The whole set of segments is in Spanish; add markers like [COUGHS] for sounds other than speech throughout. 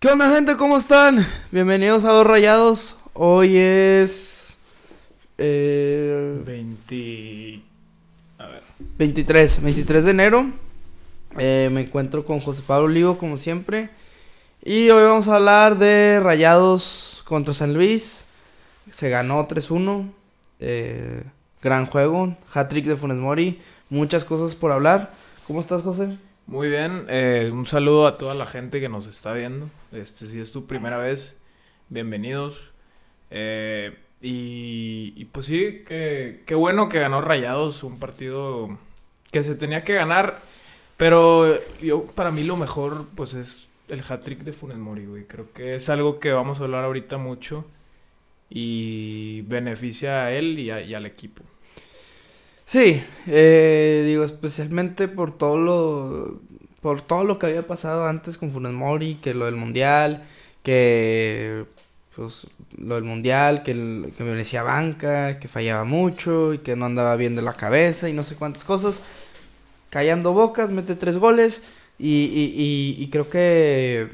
¿Qué onda gente? ¿Cómo están? Bienvenidos a Dos Rayados. Hoy es... Eh, 20. A ver. 23, 23 de enero. Eh, me encuentro con José Pablo Olivo como siempre. Y hoy vamos a hablar de Rayados contra San Luis. Se ganó 3-1. Eh, gran juego. Hat-trick de Funes Mori. Muchas cosas por hablar. ¿Cómo estás, José? Muy bien, eh, un saludo a toda la gente que nos está viendo. Este, si es tu primera vez, bienvenidos. Eh, y, pues sí, que, qué bueno que ganó Rayados, un partido que se tenía que ganar. Pero yo, para mí lo mejor, pues es el hat-trick de Funes Mori, güey. Creo que es algo que vamos a hablar ahorita mucho y beneficia a él y al equipo. Sí, eh, digo, especialmente por todo lo por todo lo que había pasado antes con Funes Mori, que lo del mundial, que pues lo del mundial, que, el- que me decía banca, que fallaba mucho y que no andaba bien de la cabeza y no sé cuántas cosas. Callando bocas, mete tres goles y, y, y, y creo que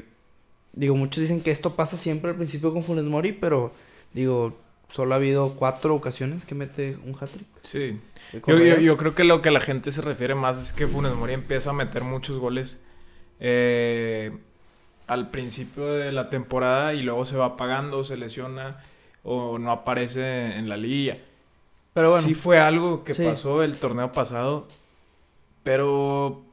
digo, muchos dicen que esto pasa siempre al principio con Funes Mori, pero digo, solo ha habido cuatro ocasiones que mete un hat-trick. Sí. Yo, yo, creo que lo que la gente se refiere más es que Funes Mori empieza a meter muchos goles eh, al principio de la temporada y luego se va apagando, se lesiona o no aparece en la liguilla. Pero bueno, Sí fue algo que Sí. pasó el torneo pasado, pero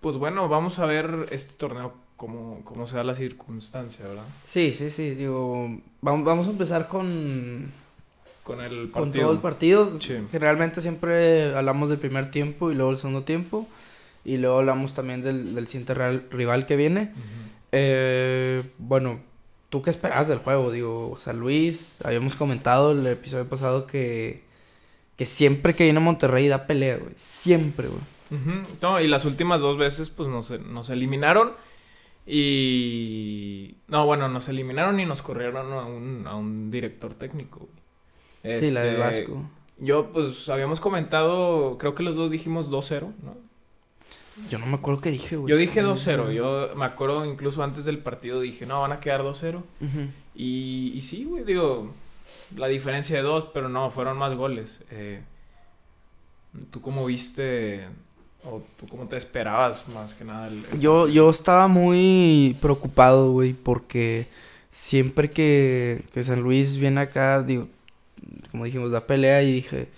pues bueno, vamos a ver este torneo cómo, cómo se da la circunstancia, ¿verdad? sí, sí, sí, digo, vamos, vamos a empezar con, Con el con partido. todo el partido. Sí. Generalmente siempre hablamos del primer tiempo y luego el segundo tiempo. Y luego hablamos también del, del siguiente real- rival que viene. Eh, bueno, ¿tú qué esperabas del juego? Digo, San Luis, habíamos comentado el episodio pasado que, que siempre que viene a Monterrey da pelea, güey. Siempre, güey. Ujú, No, y las últimas dos veces pues nos, nos eliminaron y... No, bueno, nos eliminaron y nos corrieron a un, a un director técnico. güey. Sí, la del Este, Vasco. Yo pues habíamos comentado, creo que los dos dijimos 2-0, ¿no? Yo no me acuerdo qué dije, güey. Yo dije No 2-0, sé. yo me acuerdo incluso antes del partido dije, no, van a quedar 2-0. Ujú. Y, y sí, güey, digo, la diferencia de dos, pero no, fueron más goles. Eh, ¿Tú cómo viste o tú cómo te esperabas más que nada? el- el Yo, yo estaba muy preocupado, güey, porque siempre que, que San Luis viene acá, digo, como dijimos, la pelea y dije,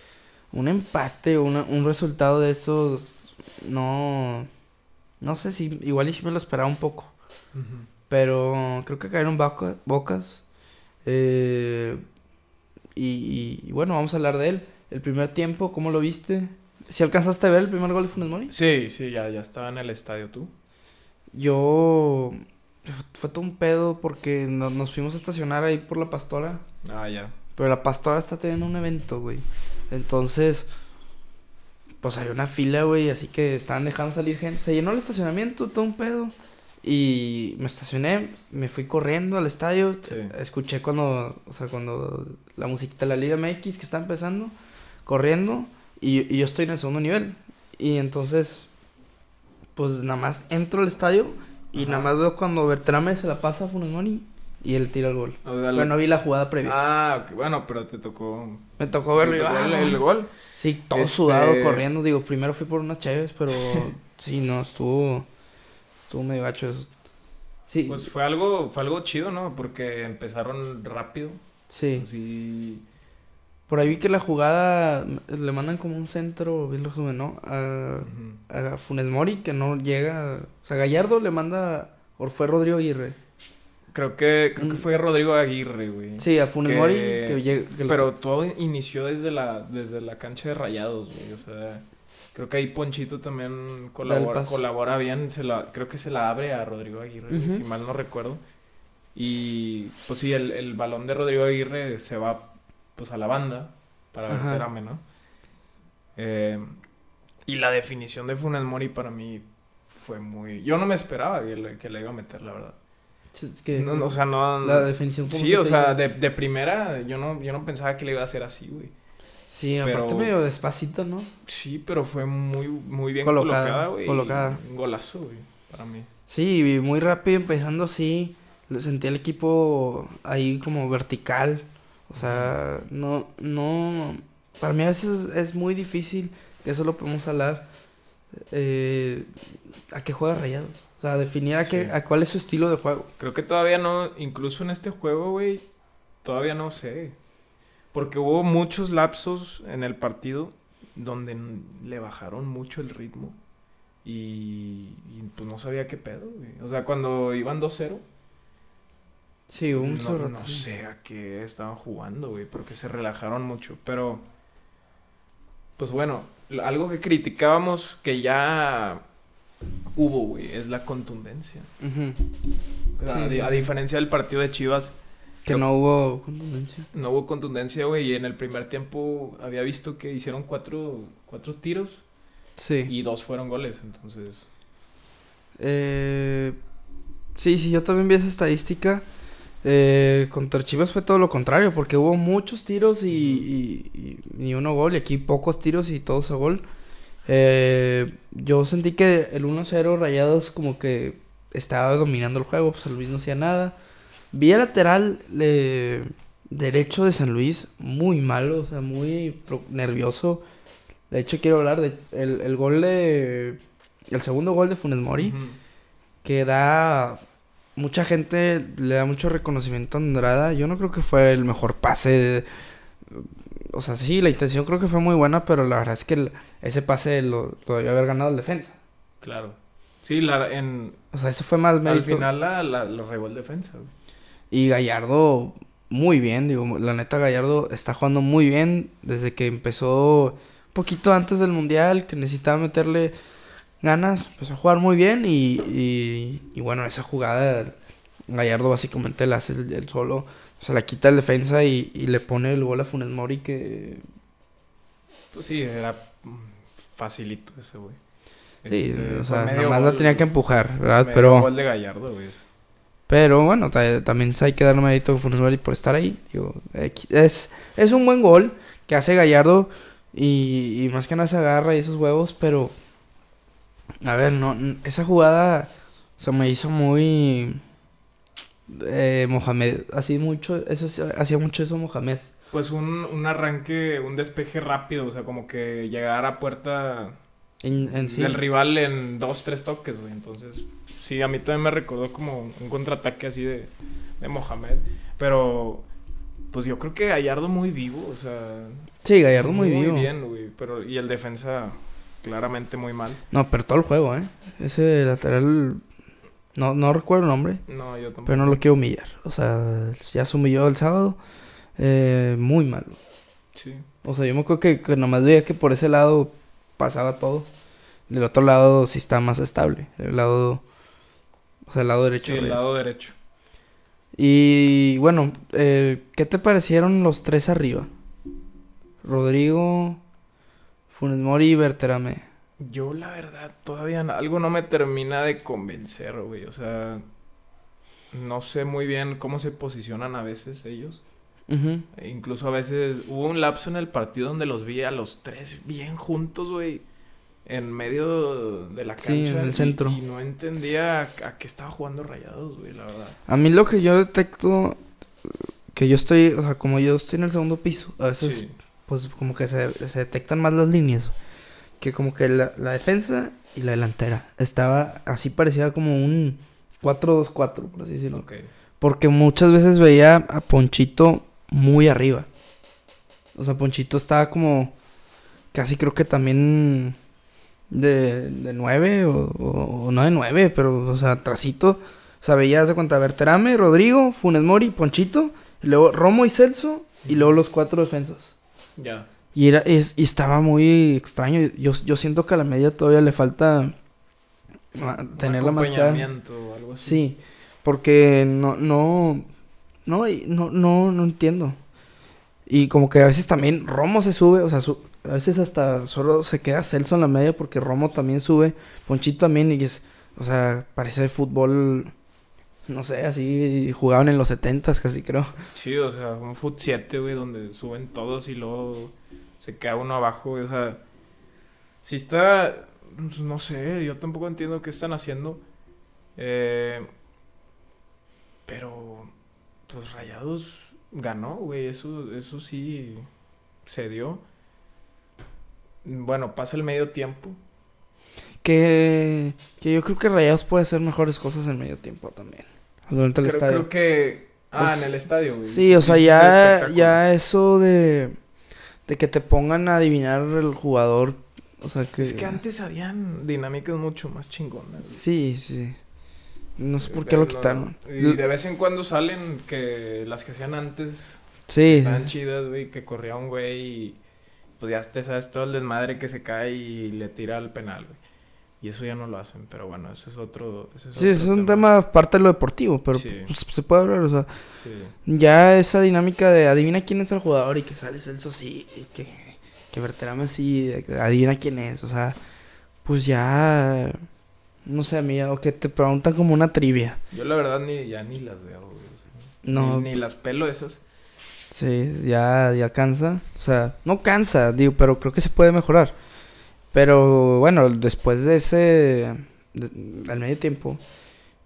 un empate una- un resultado de esos, no, no sé si, igual y si me lo esperaba un poco, pero creo que cayeron boca- bocas, eh, y, y- y bueno, vamos a hablar de él. El primer tiempo, ¿cómo lo viste? ¿Si alcanzaste a ver el primer gol de Funes Mori? Sí, sí, ya, ya estaba en el estadio tú. Yo... Fue todo un pedo porque no- nos fuimos a estacionar ahí por la pastora. Ah, ya. Pero la pastora está teniendo un evento, güey. Entonces... Pues había una fila, güey, así que estaban dejando salir gente. Se llenó el estacionamiento, todo un pedo. Y me estacioné, me fui corriendo al estadio. Sí. Escuché cuando, o sea, cuando la musiquita de la Liga MX que está empezando, corriendo. Y, y yo estoy en el segundo nivel. Y entonces, pues nada más entro al estadio y Ajá. nada más veo cuando Bertrame se la pasa a Funes Mori y él tira el gol. O sea, lo- Bueno, vi la jugada previa. Ah, ok, bueno, pero te tocó Me tocó verlo el, ah, el gol. Sí, todo Este- sudado corriendo. Digo, primero fui por unas chaves, pero [LAUGHS] sí, no, estuvo. Estuvo medio gacho eso. Sí, Pues fue algo, fue algo chido, ¿no? Porque empezaron rápido. sí. Así. Por ahí vi que la jugada le mandan como un centro, bien resumen, ¿no? A, a Funes Mori, que no llega. O sea, Gallardo le manda. O fue Rodrigo Aguirre. Creo que, creo que Mm. fue Rodrigo Aguirre, güey. Sí, a Funes Que- Mori. Que Pero todo inició desde la, desde la cancha de rayados, güey. O sea, creo que ahí Ponchito también colabora, colabora bien. Se la, creo que se la abre a Rodrigo Aguirre, si mal no recuerdo. Y pues sí, el, el balón de Rodrigo Aguirre se va pues a la banda para Ajá. Berterame, ¿no? Eh, y la definición de Funes Mori para mí fue muy... Yo no me esperaba que le, que le iba a meter, la verdad. Es que No, no, o sea, no... la definición Sí, o sea, de, de primera yo no, yo no pensaba que le iba a hacer así, güey. Sí, aparte medio despacito, ¿no? Sí, pero fue muy, muy bien Colocada, colocada, güey. colocada. Un golazo, güey, para mí. Sí, muy rápido empezando así. sentía el equipo ahí como vertical. O sea, no, no, para mí a veces es muy difícil, que eso lo podemos hablar, eh, a qué juega Rayados. O sea, definir a, qué, Sí. a cuál es su estilo de juego. Creo que todavía no, incluso en este juego, güey, todavía no sé. Porque hubo muchos lapsos en el partido donde le bajaron mucho el ritmo. Y, y, pues no sabía qué pedo, güey. O sea, cuando iban 2-0, Sí, un no, no sé a qué estaban jugando, güey, porque se relajaron mucho. Pero, pues bueno, algo que criticábamos que ya hubo, güey, es la contundencia. Ujú. a, Sí, a diferencia del partido de Chivas, Que Creo- no hubo contundencia. no hubo contundencia, güey, y en el primer tiempo había visto que hicieron cuatro, cuatro tiros Sí. y dos fueron goles, entonces... Eh, sí, sí, yo también vi esa estadística. Eh, contra Chivas fue todo lo contrario, porque hubo muchos tiros y, y- y ni uno gol, y aquí pocos tiros y todos a gol. Eh, yo sentí que el 1-0 Rayados como que estaba dominando el juego, pues San Luis no hacía nada. Vi el lateral eh, derecho de San Luis muy malo, o sea, muy nervioso. De hecho, quiero hablar de el, el gol de... El segundo gol de Funes Mori que da mucha gente le da mucho reconocimiento a Andrada. Yo no creo que fue el mejor pase. O sea, sí, la intención creo que fue muy buena, pero la verdad es que el- ese pase lo, lo debió haber ganado el defensa. Claro. Sí, la, en, O sea, eso fue más al mérito. final la, la, lo regó el defensa, güey. Y Gallardo, muy bien, digo, la neta Gallardo está jugando muy bien desde que empezó un poquito antes del Mundial, que necesitaba meterle ganas, empezó a jugar muy bien y, y, y bueno, esa jugada Gallardo básicamente la hace el, el solo, o sea, la quita el defensa y, y le pone el gol a Funes Mori que... Pues sí, era facilito ese, güey. Sí, o sea, nomás la tenía que empujar, ¿verdad? medio Pero... gol de Gallardo, güey. Pero bueno, ta- también hay que darle mérito a Funes Mori por estar ahí. Digo, es, es un buen gol que hace Gallardo y, y más que nada se agarra y esos huevos, pero a ver, no esa jugada se me hizo muy eh, Mohamed, así mucho, eso hacía mucho eso Mohamed. Pues un, un arranque, un despeje rápido, o sea, como que llegar a puerta En, en sí. del rival en dos, tres toques, güey. Entonces, sí, a mí también me recordó como un contraataque así de, de Mohamed. Pero, pues yo creo que Gallardo muy vivo, o sea. Sí, Gallardo muy, vivo. bien, güey. Pero, y el defensa claramente muy mal. No, pero todo el juego, ¿eh? Ese lateral, no, no recuerdo el nombre. No, yo tampoco. Pero no lo quiero humillar. O sea, ya se humilló el sábado. eh, muy malo. Sí. O sea, yo me acuerdo que, que nomás veía que por ese lado pasaba todo. Del otro lado sí está más estable. El lado. O sea, el lado derecho. Sí, el lado derecho. Y bueno, eh, ¿qué te parecieron los tres arriba? Rodrigo, Funes Mori y Berterame. Yo, la verdad, todavía algo no me termina de convencer, güey. O sea, no sé muy bien cómo se posicionan a veces ellos. E incluso a veces hubo un lapso en el partido donde los vi a los tres bien juntos, güey. En medio de la cancha. Sí, en el y- centro. Y, no entendía a, a qué estaba jugando Rayados, güey, la verdad. A mí lo que yo detecto. Que yo estoy. O sea, como yo estoy en el segundo piso. A veces Sí. Pues como que se, se detectan más las líneas. Que como que la, la defensa y la delantera. Estaba así parecía como un 4-2-4, por así decirlo. Ok. Porque muchas veces veía a Ponchito muy arriba. O sea, Ponchito estaba como casi creo que también de, de 9 o, o- o no de 9, pero o sea, trasito. O sea, veías de cuenta Berterame, Rodrigo, Funes Mori, Ponchito, y luego Romo y Celso, y luego los cuatro defensas. Ya. Y, era, es- y estaba muy extraño. Yo, yo siento que a la media todavía le falta ah, tenerla más clara. algo así. Sí, porque no, no, no, y no, no, no entiendo. Y como que a veces también Romo se sube, o sea, su- a veces hasta solo se queda Celso en la media porque Romo también sube, Ponchito también, y es, o sea, parece fútbol, no sé, así, jugaban en los setentas casi creo. Sí, o sea, un Foot 7, güey, donde suben todos y luego se queda uno abajo, güey, o sea, si está, pues, no sé, yo tampoco entiendo qué están haciendo, eh, pero pues Rayados ganó, güey. Eso, eso sí se dio. Bueno, pasa el medio tiempo. Que, que yo creo que Rayados puede hacer mejores cosas en medio tiempo también. Durante el Creo, estadio. creo que. Ah, Pues, en el estadio, güey. Sí, o sea, ya, ya eso de, de que te pongan a adivinar el jugador, o sea que... Es que antes habían dinámicas mucho más chingonas. güey. Sí, sí. No sé por qué lo quitaron. Y de vez en cuando salen que las que hacían antes Sí, estaban sí. chidas, güey, que corría un güey y pues ya te sabes todo el desmadre que se cae y le tira al penal, güey. Y eso ya no lo hacen, pero bueno, eso es otro... Ese es Sí, es un tema aparte de lo deportivo, pero Sí. pues, se puede hablar, o sea, Sí. ya esa dinámica de adivina quién es el jugador y que sale Celso sí, y que, que Berterame sí, adivina quién es, o sea, pues ya, no sé, amiga, o que te preguntan como una trivia. Yo la verdad ni ya ni las veo, güey. o sea, No, Ni, ni las pelo esas. Sí, ya, ya cansa. O sea, no cansa, digo, pero creo que se puede mejorar. Pero bueno, después de ese. al medio tiempo,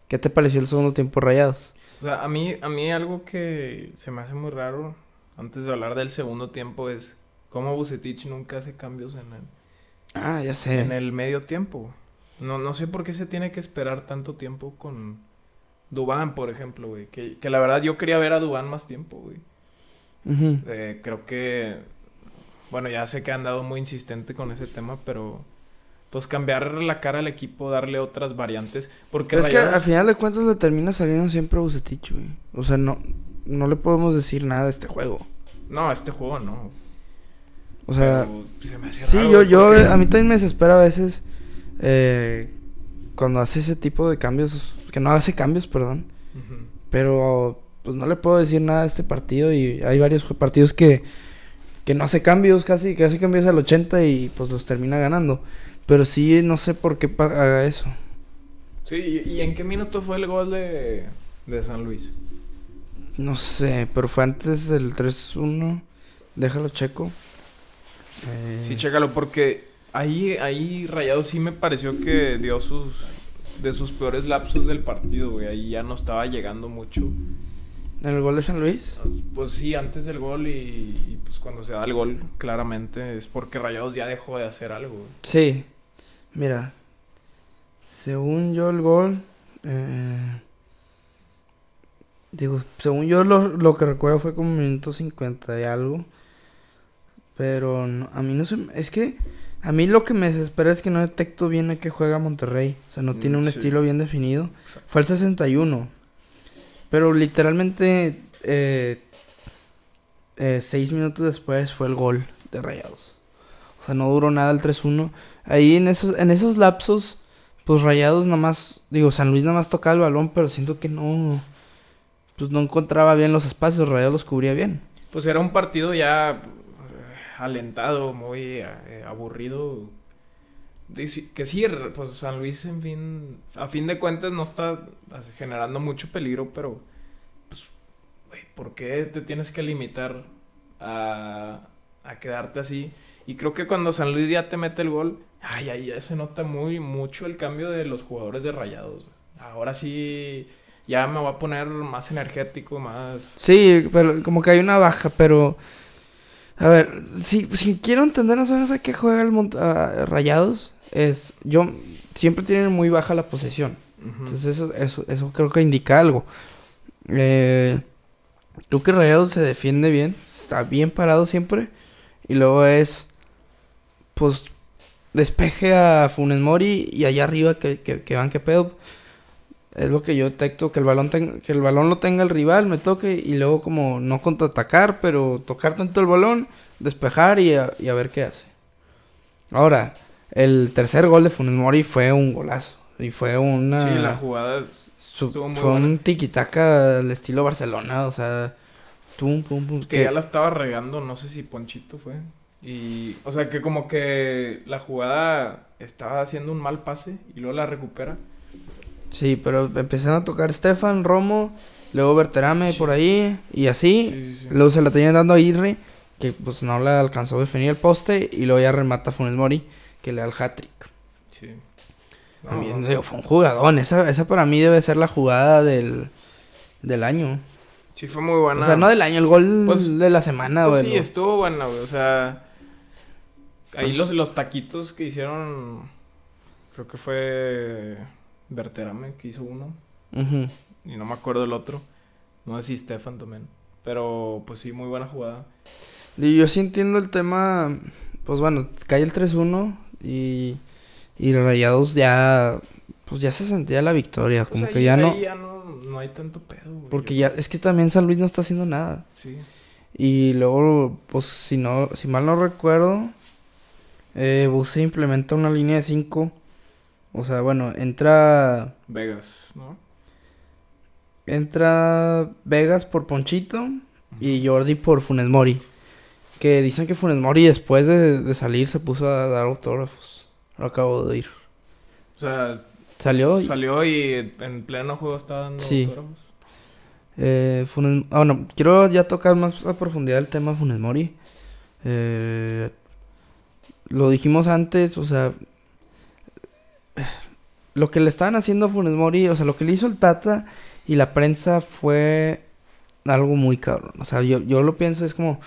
¿qué te pareció el segundo tiempo rayados? O sea, a mí, a mí algo que se me hace muy raro antes de hablar del segundo tiempo es cómo Bucetich nunca hace cambios en el, Ah, ya sé. en el medio tiempo. No, no sé por qué se tiene que esperar tanto tiempo con Dubán, por ejemplo, güey. Que, que la verdad yo quería ver a Dubán más tiempo, güey. Eh, creo que, bueno, ya sé que han dado muy insistente con ese tema, pero pues cambiar la cara al equipo, darle otras variantes. Porque es que al final de cuentas le termina saliendo siempre a Bucetich, güey. O sea, no, no le podemos decir nada de este juego. No, este juego no. O sea, Pero se me hace sí, raro, yo, yo, porque- a mí también me desespera a veces eh, cuando hace ese tipo de cambios, que no hace cambios, perdón. Pero pues no le puedo decir nada de este partido y hay varios partidos que, que no hace cambios casi, que hace cambios al 80 y pues los termina ganando. Pero sí, no sé por qué haga eso. Sí, ¿y, y en qué minuto fue el gol de, de San Luis? No sé, pero fue antes del 3-1. Déjalo checo. Eh, Sí, chécalo, porque ahí, ahí Rayado sí me pareció que dio sus de sus peores lapsos del partido, güey. Ahí ya no estaba llegando mucho. ¿En el gol de San Luis? Pues sí, antes del gol y, y, pues cuando se da el gol, claramente es porque Rayados ya dejó de hacer algo. Sí. Mira. Según yo el gol... eh, digo, según yo lo, lo que recuerdo fue como minuto 50 y algo. Pero no- a mí no se... me- Es que... A mí lo que me desespera es que no detecto bien a qué juega Monterrey. O sea, no Mm, tiene un sí. estilo bien definido. Exacto. Fue al 61. Pero literalmente... Eh, eh, seis minutos después fue el gol de Rayados. O sea, no duró nada el 3-1. Ahí en esos, en esos lapsos, pues Rayados nada más, digo, San Luis nada más tocaba el balón, pero siento que no, pues no encontraba bien los espacios, Rayados los cubría bien. Pues era un partido ya eh, alentado, muy aburrido. Que sí, pues San Luis, en fin, a fin de cuentas no está generando mucho peligro, pero, pues, güey, ¿por qué te tienes que limitar a, quedarte así? Y creo que cuando San Luis ya te mete el gol, ay, ahí ya se nota muy mucho el cambio de los jugadores de Rayados. Ahora sí, ya me voy a poner más energético, más... Sí, pero como que hay una baja, pero... A ver, si, si quiero entender más o menos a qué juega el Mont- a Rayados, es... Yo... Siempre tienen muy baja la posesión. Entonces eso, eso, eso creo que indica algo. Eh, creo que Rayados se defiende bien, está bien parado siempre. Y luego es, pues, despeje a Funes Mori y allá arriba que, que, que van que pedo. Es lo que yo detecto, que el balón ten- que el balón lo tenga el rival, me toque y luego como no contraatacar, pero tocar tanto el balón, despejar y a, y a ver qué hace. Ahora, el tercer gol de Funes Mori fue un golazo. Y fue una... Sí, la jugada. Su- fue buena. un tiquitaca al estilo Barcelona, o sea, tum, pum, pum. Que que- ya la estaba regando, no sé si Ponchito fue. Y. O sea, que como que la jugada estaba haciendo un mal pase y luego la recupera. Sí, pero empezaron a tocar Stefan, Romo, luego Berterame Sí. por ahí, y así. Sí, sí, sí. Luego se la tenían dando a Irre, que pues no la alcanzó a definir el poste, y luego ya remata Funes Mori, que le da el hat-trick. Sí. No, También, no. fue un jugadón, esa, esa para mí debe ser la jugada del, del año. Sí, fue muy buena. O sea, no del año, el gol Pues- de la semana, Pues güey. sí, lo- estuvo buena, güey. O sea, ahí Pues- los, los taquitos que hicieron, creo que fue Verterame que hizo uno. Y no me acuerdo el otro. No sé si Stefan también. Pero pues sí, muy buena jugada. Y yo sí entiendo el tema. Pues bueno, cae el 3-1 y. Y Rayados ya. Pues ya se sentía la victoria. Como Pues que ya no. ya no, no hay tanto pedo, güey. Porque ya. Es que también San Luis no está haciendo nada. Sí. Y luego, pues si no. Si mal no recuerdo. Eh, Buse implementa una línea de 5. O sea, bueno, entra. Vegas, ¿no? Entra Vegas por Ponchito. Y Jordi por Funes Mori. Que dicen que Funes Mori después de, de salir se puso a dar autógrafos. Lo acabo de oír. O sea, Salió y... salió y en pleno juego estaba dando Sí. autógrafos. eh, Funes... Ah, bueno, quiero ya tocar más a profundidad el tema Funes Mori. Eh, lo dijimos antes, o sea... Lo que le estaban haciendo a Funes Mori, o sea, lo que le hizo el Tata y la prensa fue algo muy cabrón. O sea, yo, yo lo pienso, es como...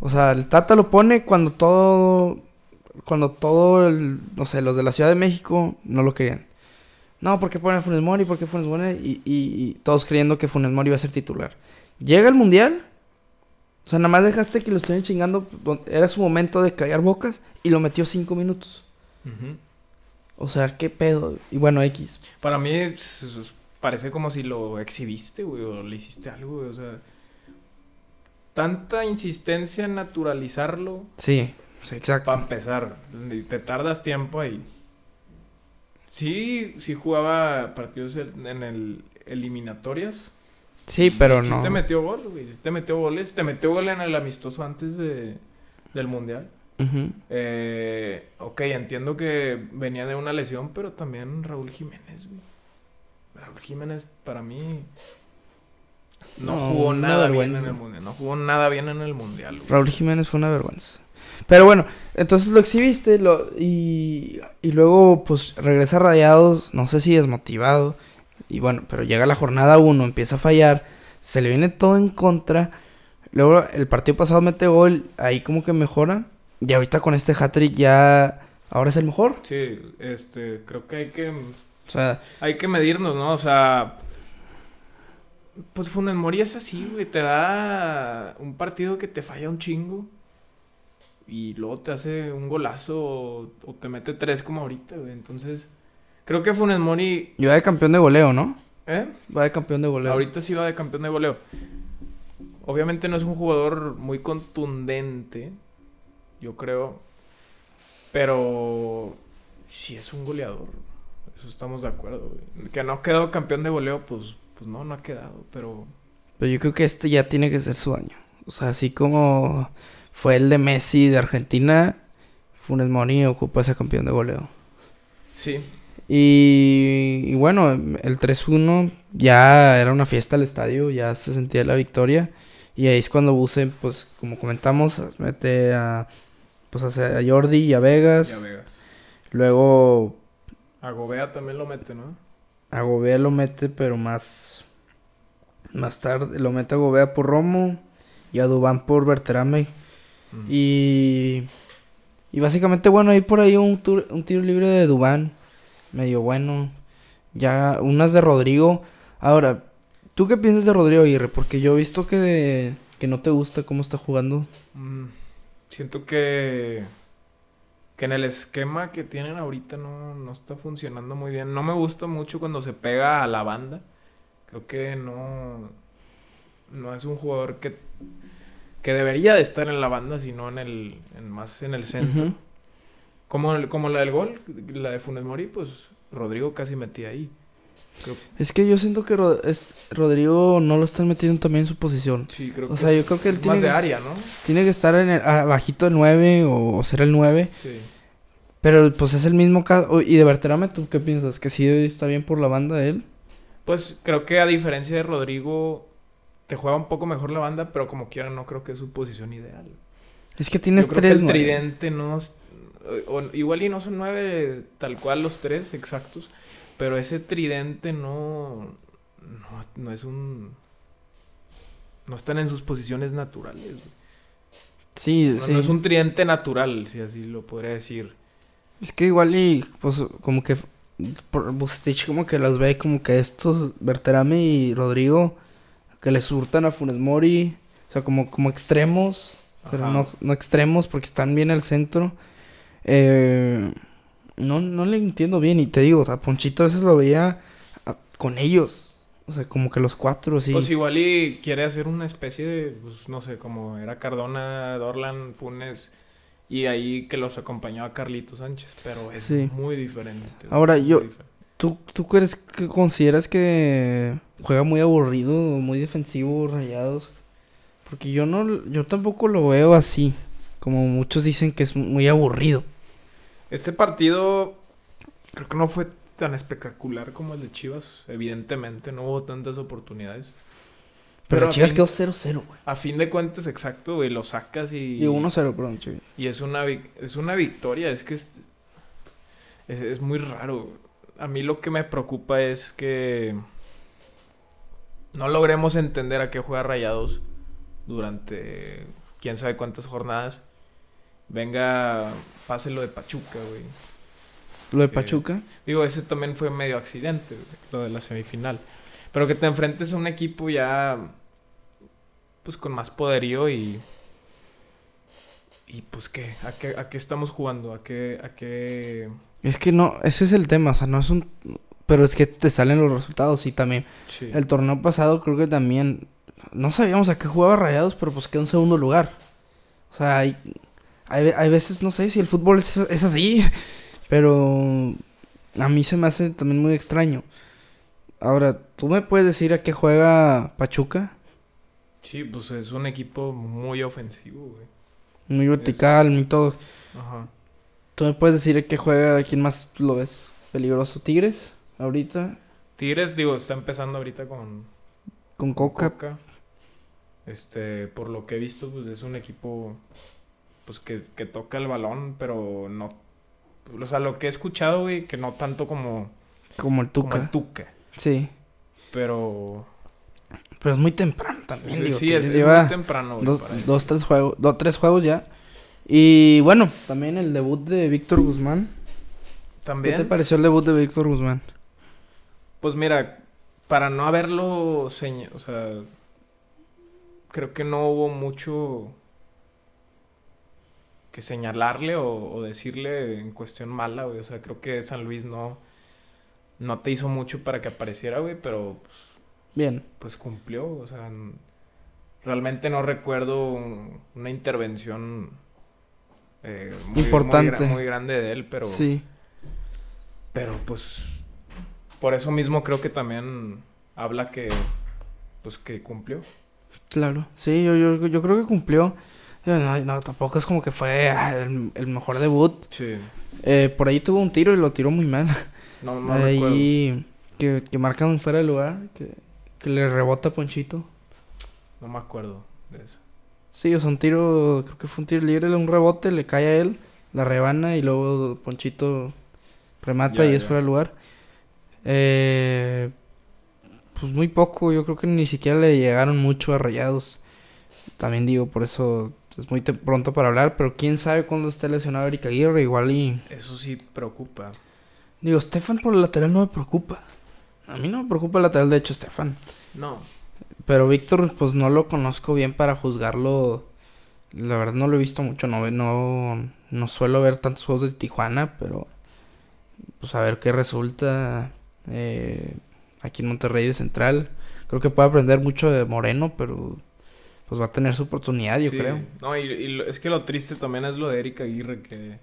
O sea, el Tata lo pone cuando todo... Cuando todo. No sé, los de la Ciudad de México no lo querían. No, ¿por qué ponen a Funes Mori? ¿Por qué Funes Mori? Y, y- todos creyendo que Funes Mori iba a ser titular. Llega el Mundial. O sea, nada más dejaste que lo estuvieran chingando. Era su momento de callar bocas. Y lo metió cinco minutos. Ujú. O sea, qué pedo. Y bueno, X. Para mí es- parece como si lo exhibiste, güey, o le hiciste algo, güey, o sea... Tanta insistencia en naturalizarlo, Sí, sí, exacto. para empezar, te tardas tiempo ahí. Sí, sí jugaba partidos en el eliminatorias. Sí, pero Sí no. te metió gol, güey, sí te metió goles. Te metió gol en el amistoso antes de, del Mundial. Ujú. Eh, ok, entiendo que venía de una lesión, pero también Raúl Jiménez, güey. Raúl Jiménez, para mí, no, No, jugó nada bien en el Mundial. No jugó nada bien en el Mundial, güey. Raúl Jiménez fue una vergüenza. Pero bueno, entonces lo exhibiste lo, y, y luego pues regresa a Rayados, no sé si desmotivado. Y bueno, pero llega la jornada 1, empieza a fallar, se le viene todo en contra. Luego el partido pasado mete gol, ahí como que mejora. Y ahorita con este hat-trick ya ahora es el mejor. Sí, este, creo que hay que, O sea, hay que medirnos, ¿no? O sea, pues Funes Mori es así, güey. Te da un partido que te falla un chingo. Y luego te hace un golazo o, o te mete tres como ahorita, güey. Entonces, creo que Funes Mori, y va de campeón de goleo, ¿no? ¿eh? Va de campeón de goleo. Ahorita sí va de campeón de goleo. Obviamente no es un jugador muy contundente, yo creo. Pero sí es un goleador. Eso estamos de acuerdo, güey. Que no ha quedado campeón de goleo, pues, pues no, no ha quedado. Pero Pero yo creo que este ya tiene que ser su año. O sea, así como fue el de Messi de Argentina, Funes Mori ocupa ese campeón de goleo. sí, Y, y bueno, el 3-1 ya era una fiesta al estadio, ya se sentía la victoria. Y ahí es cuando Buse, pues como comentamos, mete a, pues, hace a Jordi y a Vegas. ya Vegas. Luego A Gobea también lo mete, ¿no? a Gobea lo mete, pero más, más tarde. Lo mete a Gobea por Romo y a Dubán por Berterame. Mm. Y, y básicamente, bueno, hay por ahí un, tur- un tiro libre de Dubán. Medio bueno. Ya unas de Rodrigo. Ahora, ¿tú qué piensas de Rodrigo Aguirre? Porque yo he visto que, que no te gusta cómo está jugando. Mm, siento que que en el esquema que tienen ahorita no, no está funcionando muy bien. No me gusta mucho cuando se pega a la banda. Creo que no no es un jugador que que debería de estar en la banda, sino en el en más en el centro. Como el- como la del gol, la de Funes Mori, pues Rodrigo casi metía ahí. Creo- Es que yo siento que es- Rodrigo no lo están metiendo también en su posición. sí, creo O que sea, yo creo que él más tiene de que, área, ¿no? tiene que estar en el, abajito del 9 o, o ser el 9. Sí. Pero pues es el mismo caso. Y de Berterame, ¿tú qué piensas? ¿Que sí está bien por la banda de él? Pues creo que a diferencia de Rodrigo, te juega un poco mejor la banda, pero como quiera no creo que es su posición ideal. Es que tienes Yo creo tres. que el tridente no... o- igual y no son nueve tal cual los tres exactos, pero ese tridente no... No, no es un... no están en sus posiciones naturales. güey. Sí, No, sí. no es un tridente natural, si así lo podría decir. Es que igual y, pues, como que por- Bucetich como que los ve como que estos, Berterame y Rodrigo, que le surtan a Funes Mori, o sea, como, como extremos, pero no, no extremos porque están bien al centro. Eh, no, no le entiendo bien y te digo, o sea, Ponchito a veces lo veía ah, con ellos, o sea, como que los cuatro, sí. Pues igual y quiere hacer una especie de, pues no sé, como era Cardona, Dorlan, Funes, y ahí que los acompañó a Carlito Sánchez, pero es Sí. muy diferente. Ahora, muy yo- diferente. ¿Tú, ¿Tú crees que consideras que juega muy aburrido, muy defensivo, rayados? Porque yo no, yo tampoco lo veo así. Como muchos dicen que es muy aburrido. Este partido creo que no fue tan espectacular como el de Chivas, evidentemente, no hubo tantas oportunidades. Pero, Chivas fin- quedó 0-0, güey. A fin de cuentas, exacto, güey, lo sacas y... Digo 1-0, perdón, Chivas. Y es una, es una victoria, es que es, es, es muy raro. A mí lo que me preocupa es que no logremos entender a qué juega Rayados durante quién sabe cuántas jornadas. Venga, pase lo de Pachuca, güey. Lo de Pachuca. Digo, ese también fue medio accidente, güey, lo de la semifinal. Pero que te enfrentes a un equipo ya, pues con más poderío y... Y pues qué, ¿a qué, a qué estamos jugando? ¿A qué, a qué... Es que no, ese es el tema, o sea, no es un... Pero es que te salen los resultados y también. Sí. El torneo pasado creo que también... No sabíamos a qué jugaba Rayados, pero pues quedó en segundo lugar. O sea, hay, hay, hay veces, no sé si el fútbol es, es así, pero a mí se me hace también muy extraño. Ahora, ¿tú me puedes decir a qué juega Pachuca? Sí, pues es un equipo muy ofensivo, güey. Muy vertical, muy todo. Ajá. ¿Tú me puedes decir a qué juega, quién más lo ves peligroso? ¿Tigres? Ahorita, Tigres, digo, está empezando ahorita con con Coca. Coca. Este, por lo que he visto, pues es un equipo pues que, que toca el balón, pero no. O sea, lo que he escuchado, güey, que no tanto como, Como el como Tuca. el Tuca. Sí. Pero. Pero es muy temprano también, Sí, digo, sí, Tigres es, muy temprano, güey, dos, dos, tres juegos, dos, tres juegos ya. Y bueno, también el debut de Víctor Guzmán. ¿Qué te También, pareció el debut de Víctor Guzmán? pues mira, para no haberlo o sea, creo que no hubo mucho que señalarle o, o decirle en cuestión mala, güey. O sea, creo que San Luis no, no te hizo mucho para que apareciera, güey, pero pues, Bien. pues cumplió. O sea, realmente no recuerdo un- una intervención eh, muy, Importante. Muy grande de él, pero, Sí. pero pues por eso mismo creo que también habla que pues que cumplió. Claro. Sí, yo, yo, yo creo que cumplió. No, no, tampoco es como que fue ah, el, el mejor debut. Sí. Eh, por ahí tuvo un tiro y lo tiró muy mal. [LAUGHS] No, no ahí que, que marcan fuera de lugar. Que, que le rebota a Ponchito. No me acuerdo de eso. Sí, o sea, un tiro, creo que fue un tiro libre, un rebote, le cae a él, la rebana y luego Ponchito remata Ya, y es ya. fuera de lugar. Eh, pues muy poco, yo creo que ni siquiera le llegaron mucho a Rayados. También digo, por eso es muy pronto para hablar, pero quién sabe cuándo esté lesionado Eric Aguirre, igual y... Eso sí preocupa. Digo, Stefan por el lateral no me preocupa. A mí no me preocupa el lateral, de hecho, Stefan. No. Pero Víctor, pues no lo conozco bien para juzgarlo. La verdad no lo he visto mucho, no, no, no suelo ver tantos juegos de Tijuana, pero pues a ver qué resulta eh, aquí en Monterrey de Central. Creo que puede aprender mucho de Moreno, pero pues va a tener su oportunidad, yo Sí. creo. No, y, es que lo triste también es lo de Erika Aguirre, que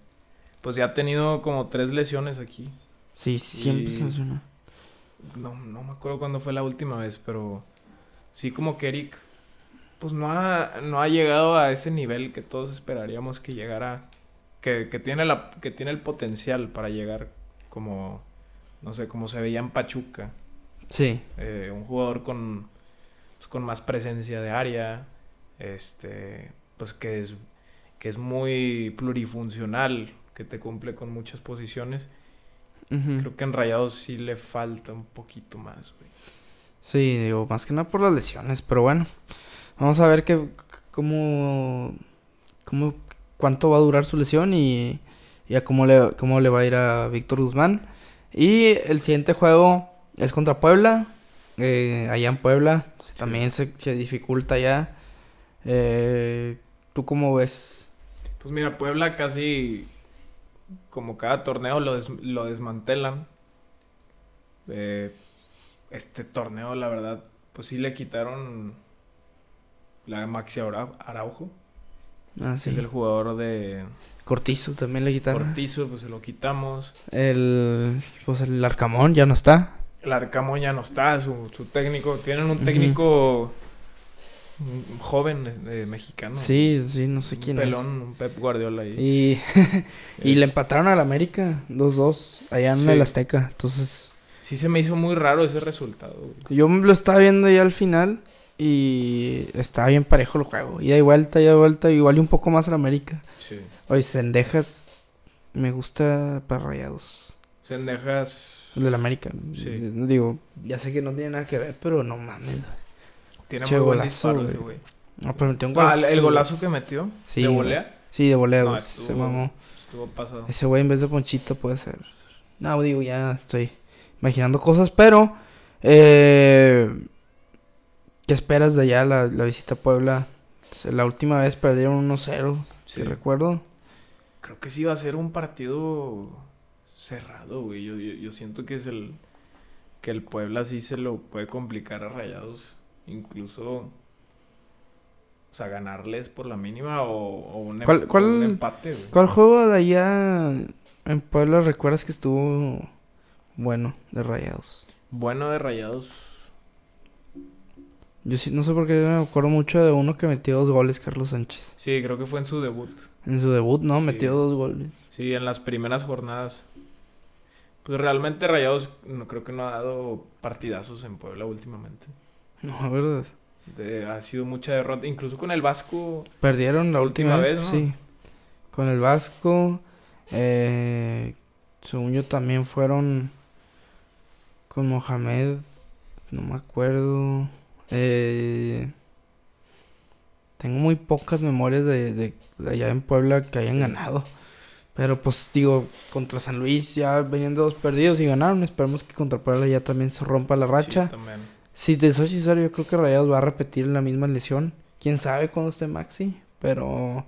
pues ya ha tenido como tres lesiones aquí. Sí, siempre Y- se menciona. No, no me acuerdo cuándo fue la última vez, pero sí como que Eric pues no ha, no ha llegado a ese nivel que todos esperaríamos que llegara, que, que tiene la, que tiene el potencial para llegar como, no sé, como se veía en Pachuca. Sí, eh, un jugador con, pues, con más presencia de área, este, pues que es, que es muy plurifuncional, que te cumple con muchas posiciones. Creo que en Rayados sí le falta un poquito más, güey. sí, digo, más que nada por las lesiones, pero bueno. Vamos a ver qué, cómo, cómo, cuánto va a durar su lesión y, y a cómo le, cómo le va a ir a Víctor Guzmán. Y el siguiente juego es contra Puebla, eh, allá en Puebla. También se, se dificulta ya. Eh, ¿Tú cómo ves? Pues mira, Puebla casi como cada torneo lo, des- lo desmantelan. Eh, este torneo, la verdad, pues sí le quitaron la Maxi Ara- Araujo, Ah, sí. es el jugador de Cortizo también le quitaron. Cortizo, pues se lo quitamos. El, pues el Arcamón ya no está. El Arcamón ya no está, su, su técnico. Tienen un técnico joven eh, mexicano. Sí, sí, no sé un quién pelón, un Pep Guardiola ahí. Y, [LAUGHS] y le empataron al América 2-2 allá en Sí. el Azteca. Entonces, Sí se me hizo muy raro ese resultado. güey. yo lo estaba viendo ya al final y estaba bien parejo el juego. Ida y vuelta, ida y vuelta, igual y un poco más al América. Sí. Oye, Sendejas me gusta para rayados. Sendejas El del América. Sí. Digo, ya sé que no tiene nada que ver, pero no mames. Tiene Che, muy buen golazo, disparo güey. ese güey. No, pero metió un Ah, el, golazo, golazo que metió Sí, de volea. Sí, de volea, No, güey, se estuvo- mamó. Estuvo pasado. Ese güey en vez de Ponchito puede ser. No, digo, ya estoy imaginando cosas, pero. Eh, ¿Qué esperas de allá la, la visita a Puebla? La última vez perdieron 1-0, si recuerdo. Creo que sí va a ser un partido cerrado, güey. Yo, yo, yo siento que es el que el Puebla sí se lo puede complicar a Rayados, incluso o sea, ganarles por la mínima o, o un, em- ¿Cuál- cuál- un empate, güey. ¿Cuál juego de allá en Puebla recuerdas que estuvo bueno de rayados? Bueno de Rayados. Yo sí, no sé por qué me acuerdo mucho de uno que metió dos goles, Carlos Sánchez. Sí, creo que fue en su debut. En su debut, ¿no? Sí. Metió dos goles. Sí, en las primeras jornadas. Pues realmente Rayados no creo que no ha dado partidazos en Puebla últimamente. No, ¿verdad? De- ha sido mucha derrota, incluso con el Vasco. Perdieron la última, última vez, vez, ¿no? sí. Con el Vasco. Eh, según yo también fueron con Mohamed. No me acuerdo. Eh, tengo muy pocas memorias de, de- de allá en Puebla que hayan Sí. ganado. Pero pues digo, contra San Luis ya venían dos perdidos y ganaron. Esperemos que contra Puebla ya también se rompa la racha. Sí, también. Si te soy sincero, yo creo que Rayados va a repetir la misma lesión. Quién sabe cuándo esté Maxi, pero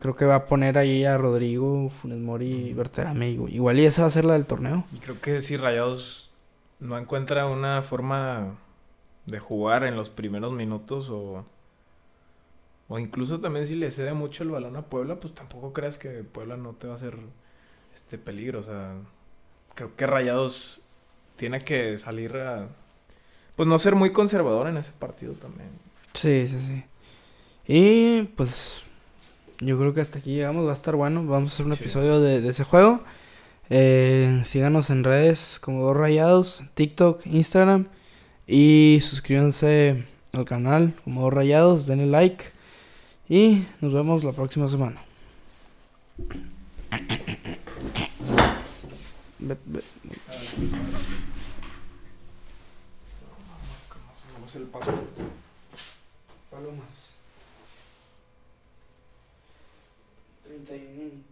creo que va a poner ahí a Rodrigo, Funes Mori y. Berterame. Igual igual y esa va a ser la del torneo. Y creo que si Rayados no encuentra una forma de jugar en los primeros minutos o, o incluso también si le cede mucho el balón a Puebla, pues tampoco creas que Puebla no te va a hacer este peligro. O sea, creo que Rayados tiene que salir a... Pues no ser muy conservador en ese partido también. Sí, sí, sí. Y pues yo creo que hasta aquí llegamos, va a estar bueno. Vamos a hacer un Sí. episodio de, de ese juego. Eh, síganos en redes como Dos Rayados, TikTok, Instagram. Y suscríbanse al canal como Dos Rayados, denle like. Y nos vemos la próxima semana. [COUGHS] el paso. Palomas. 31 minutos.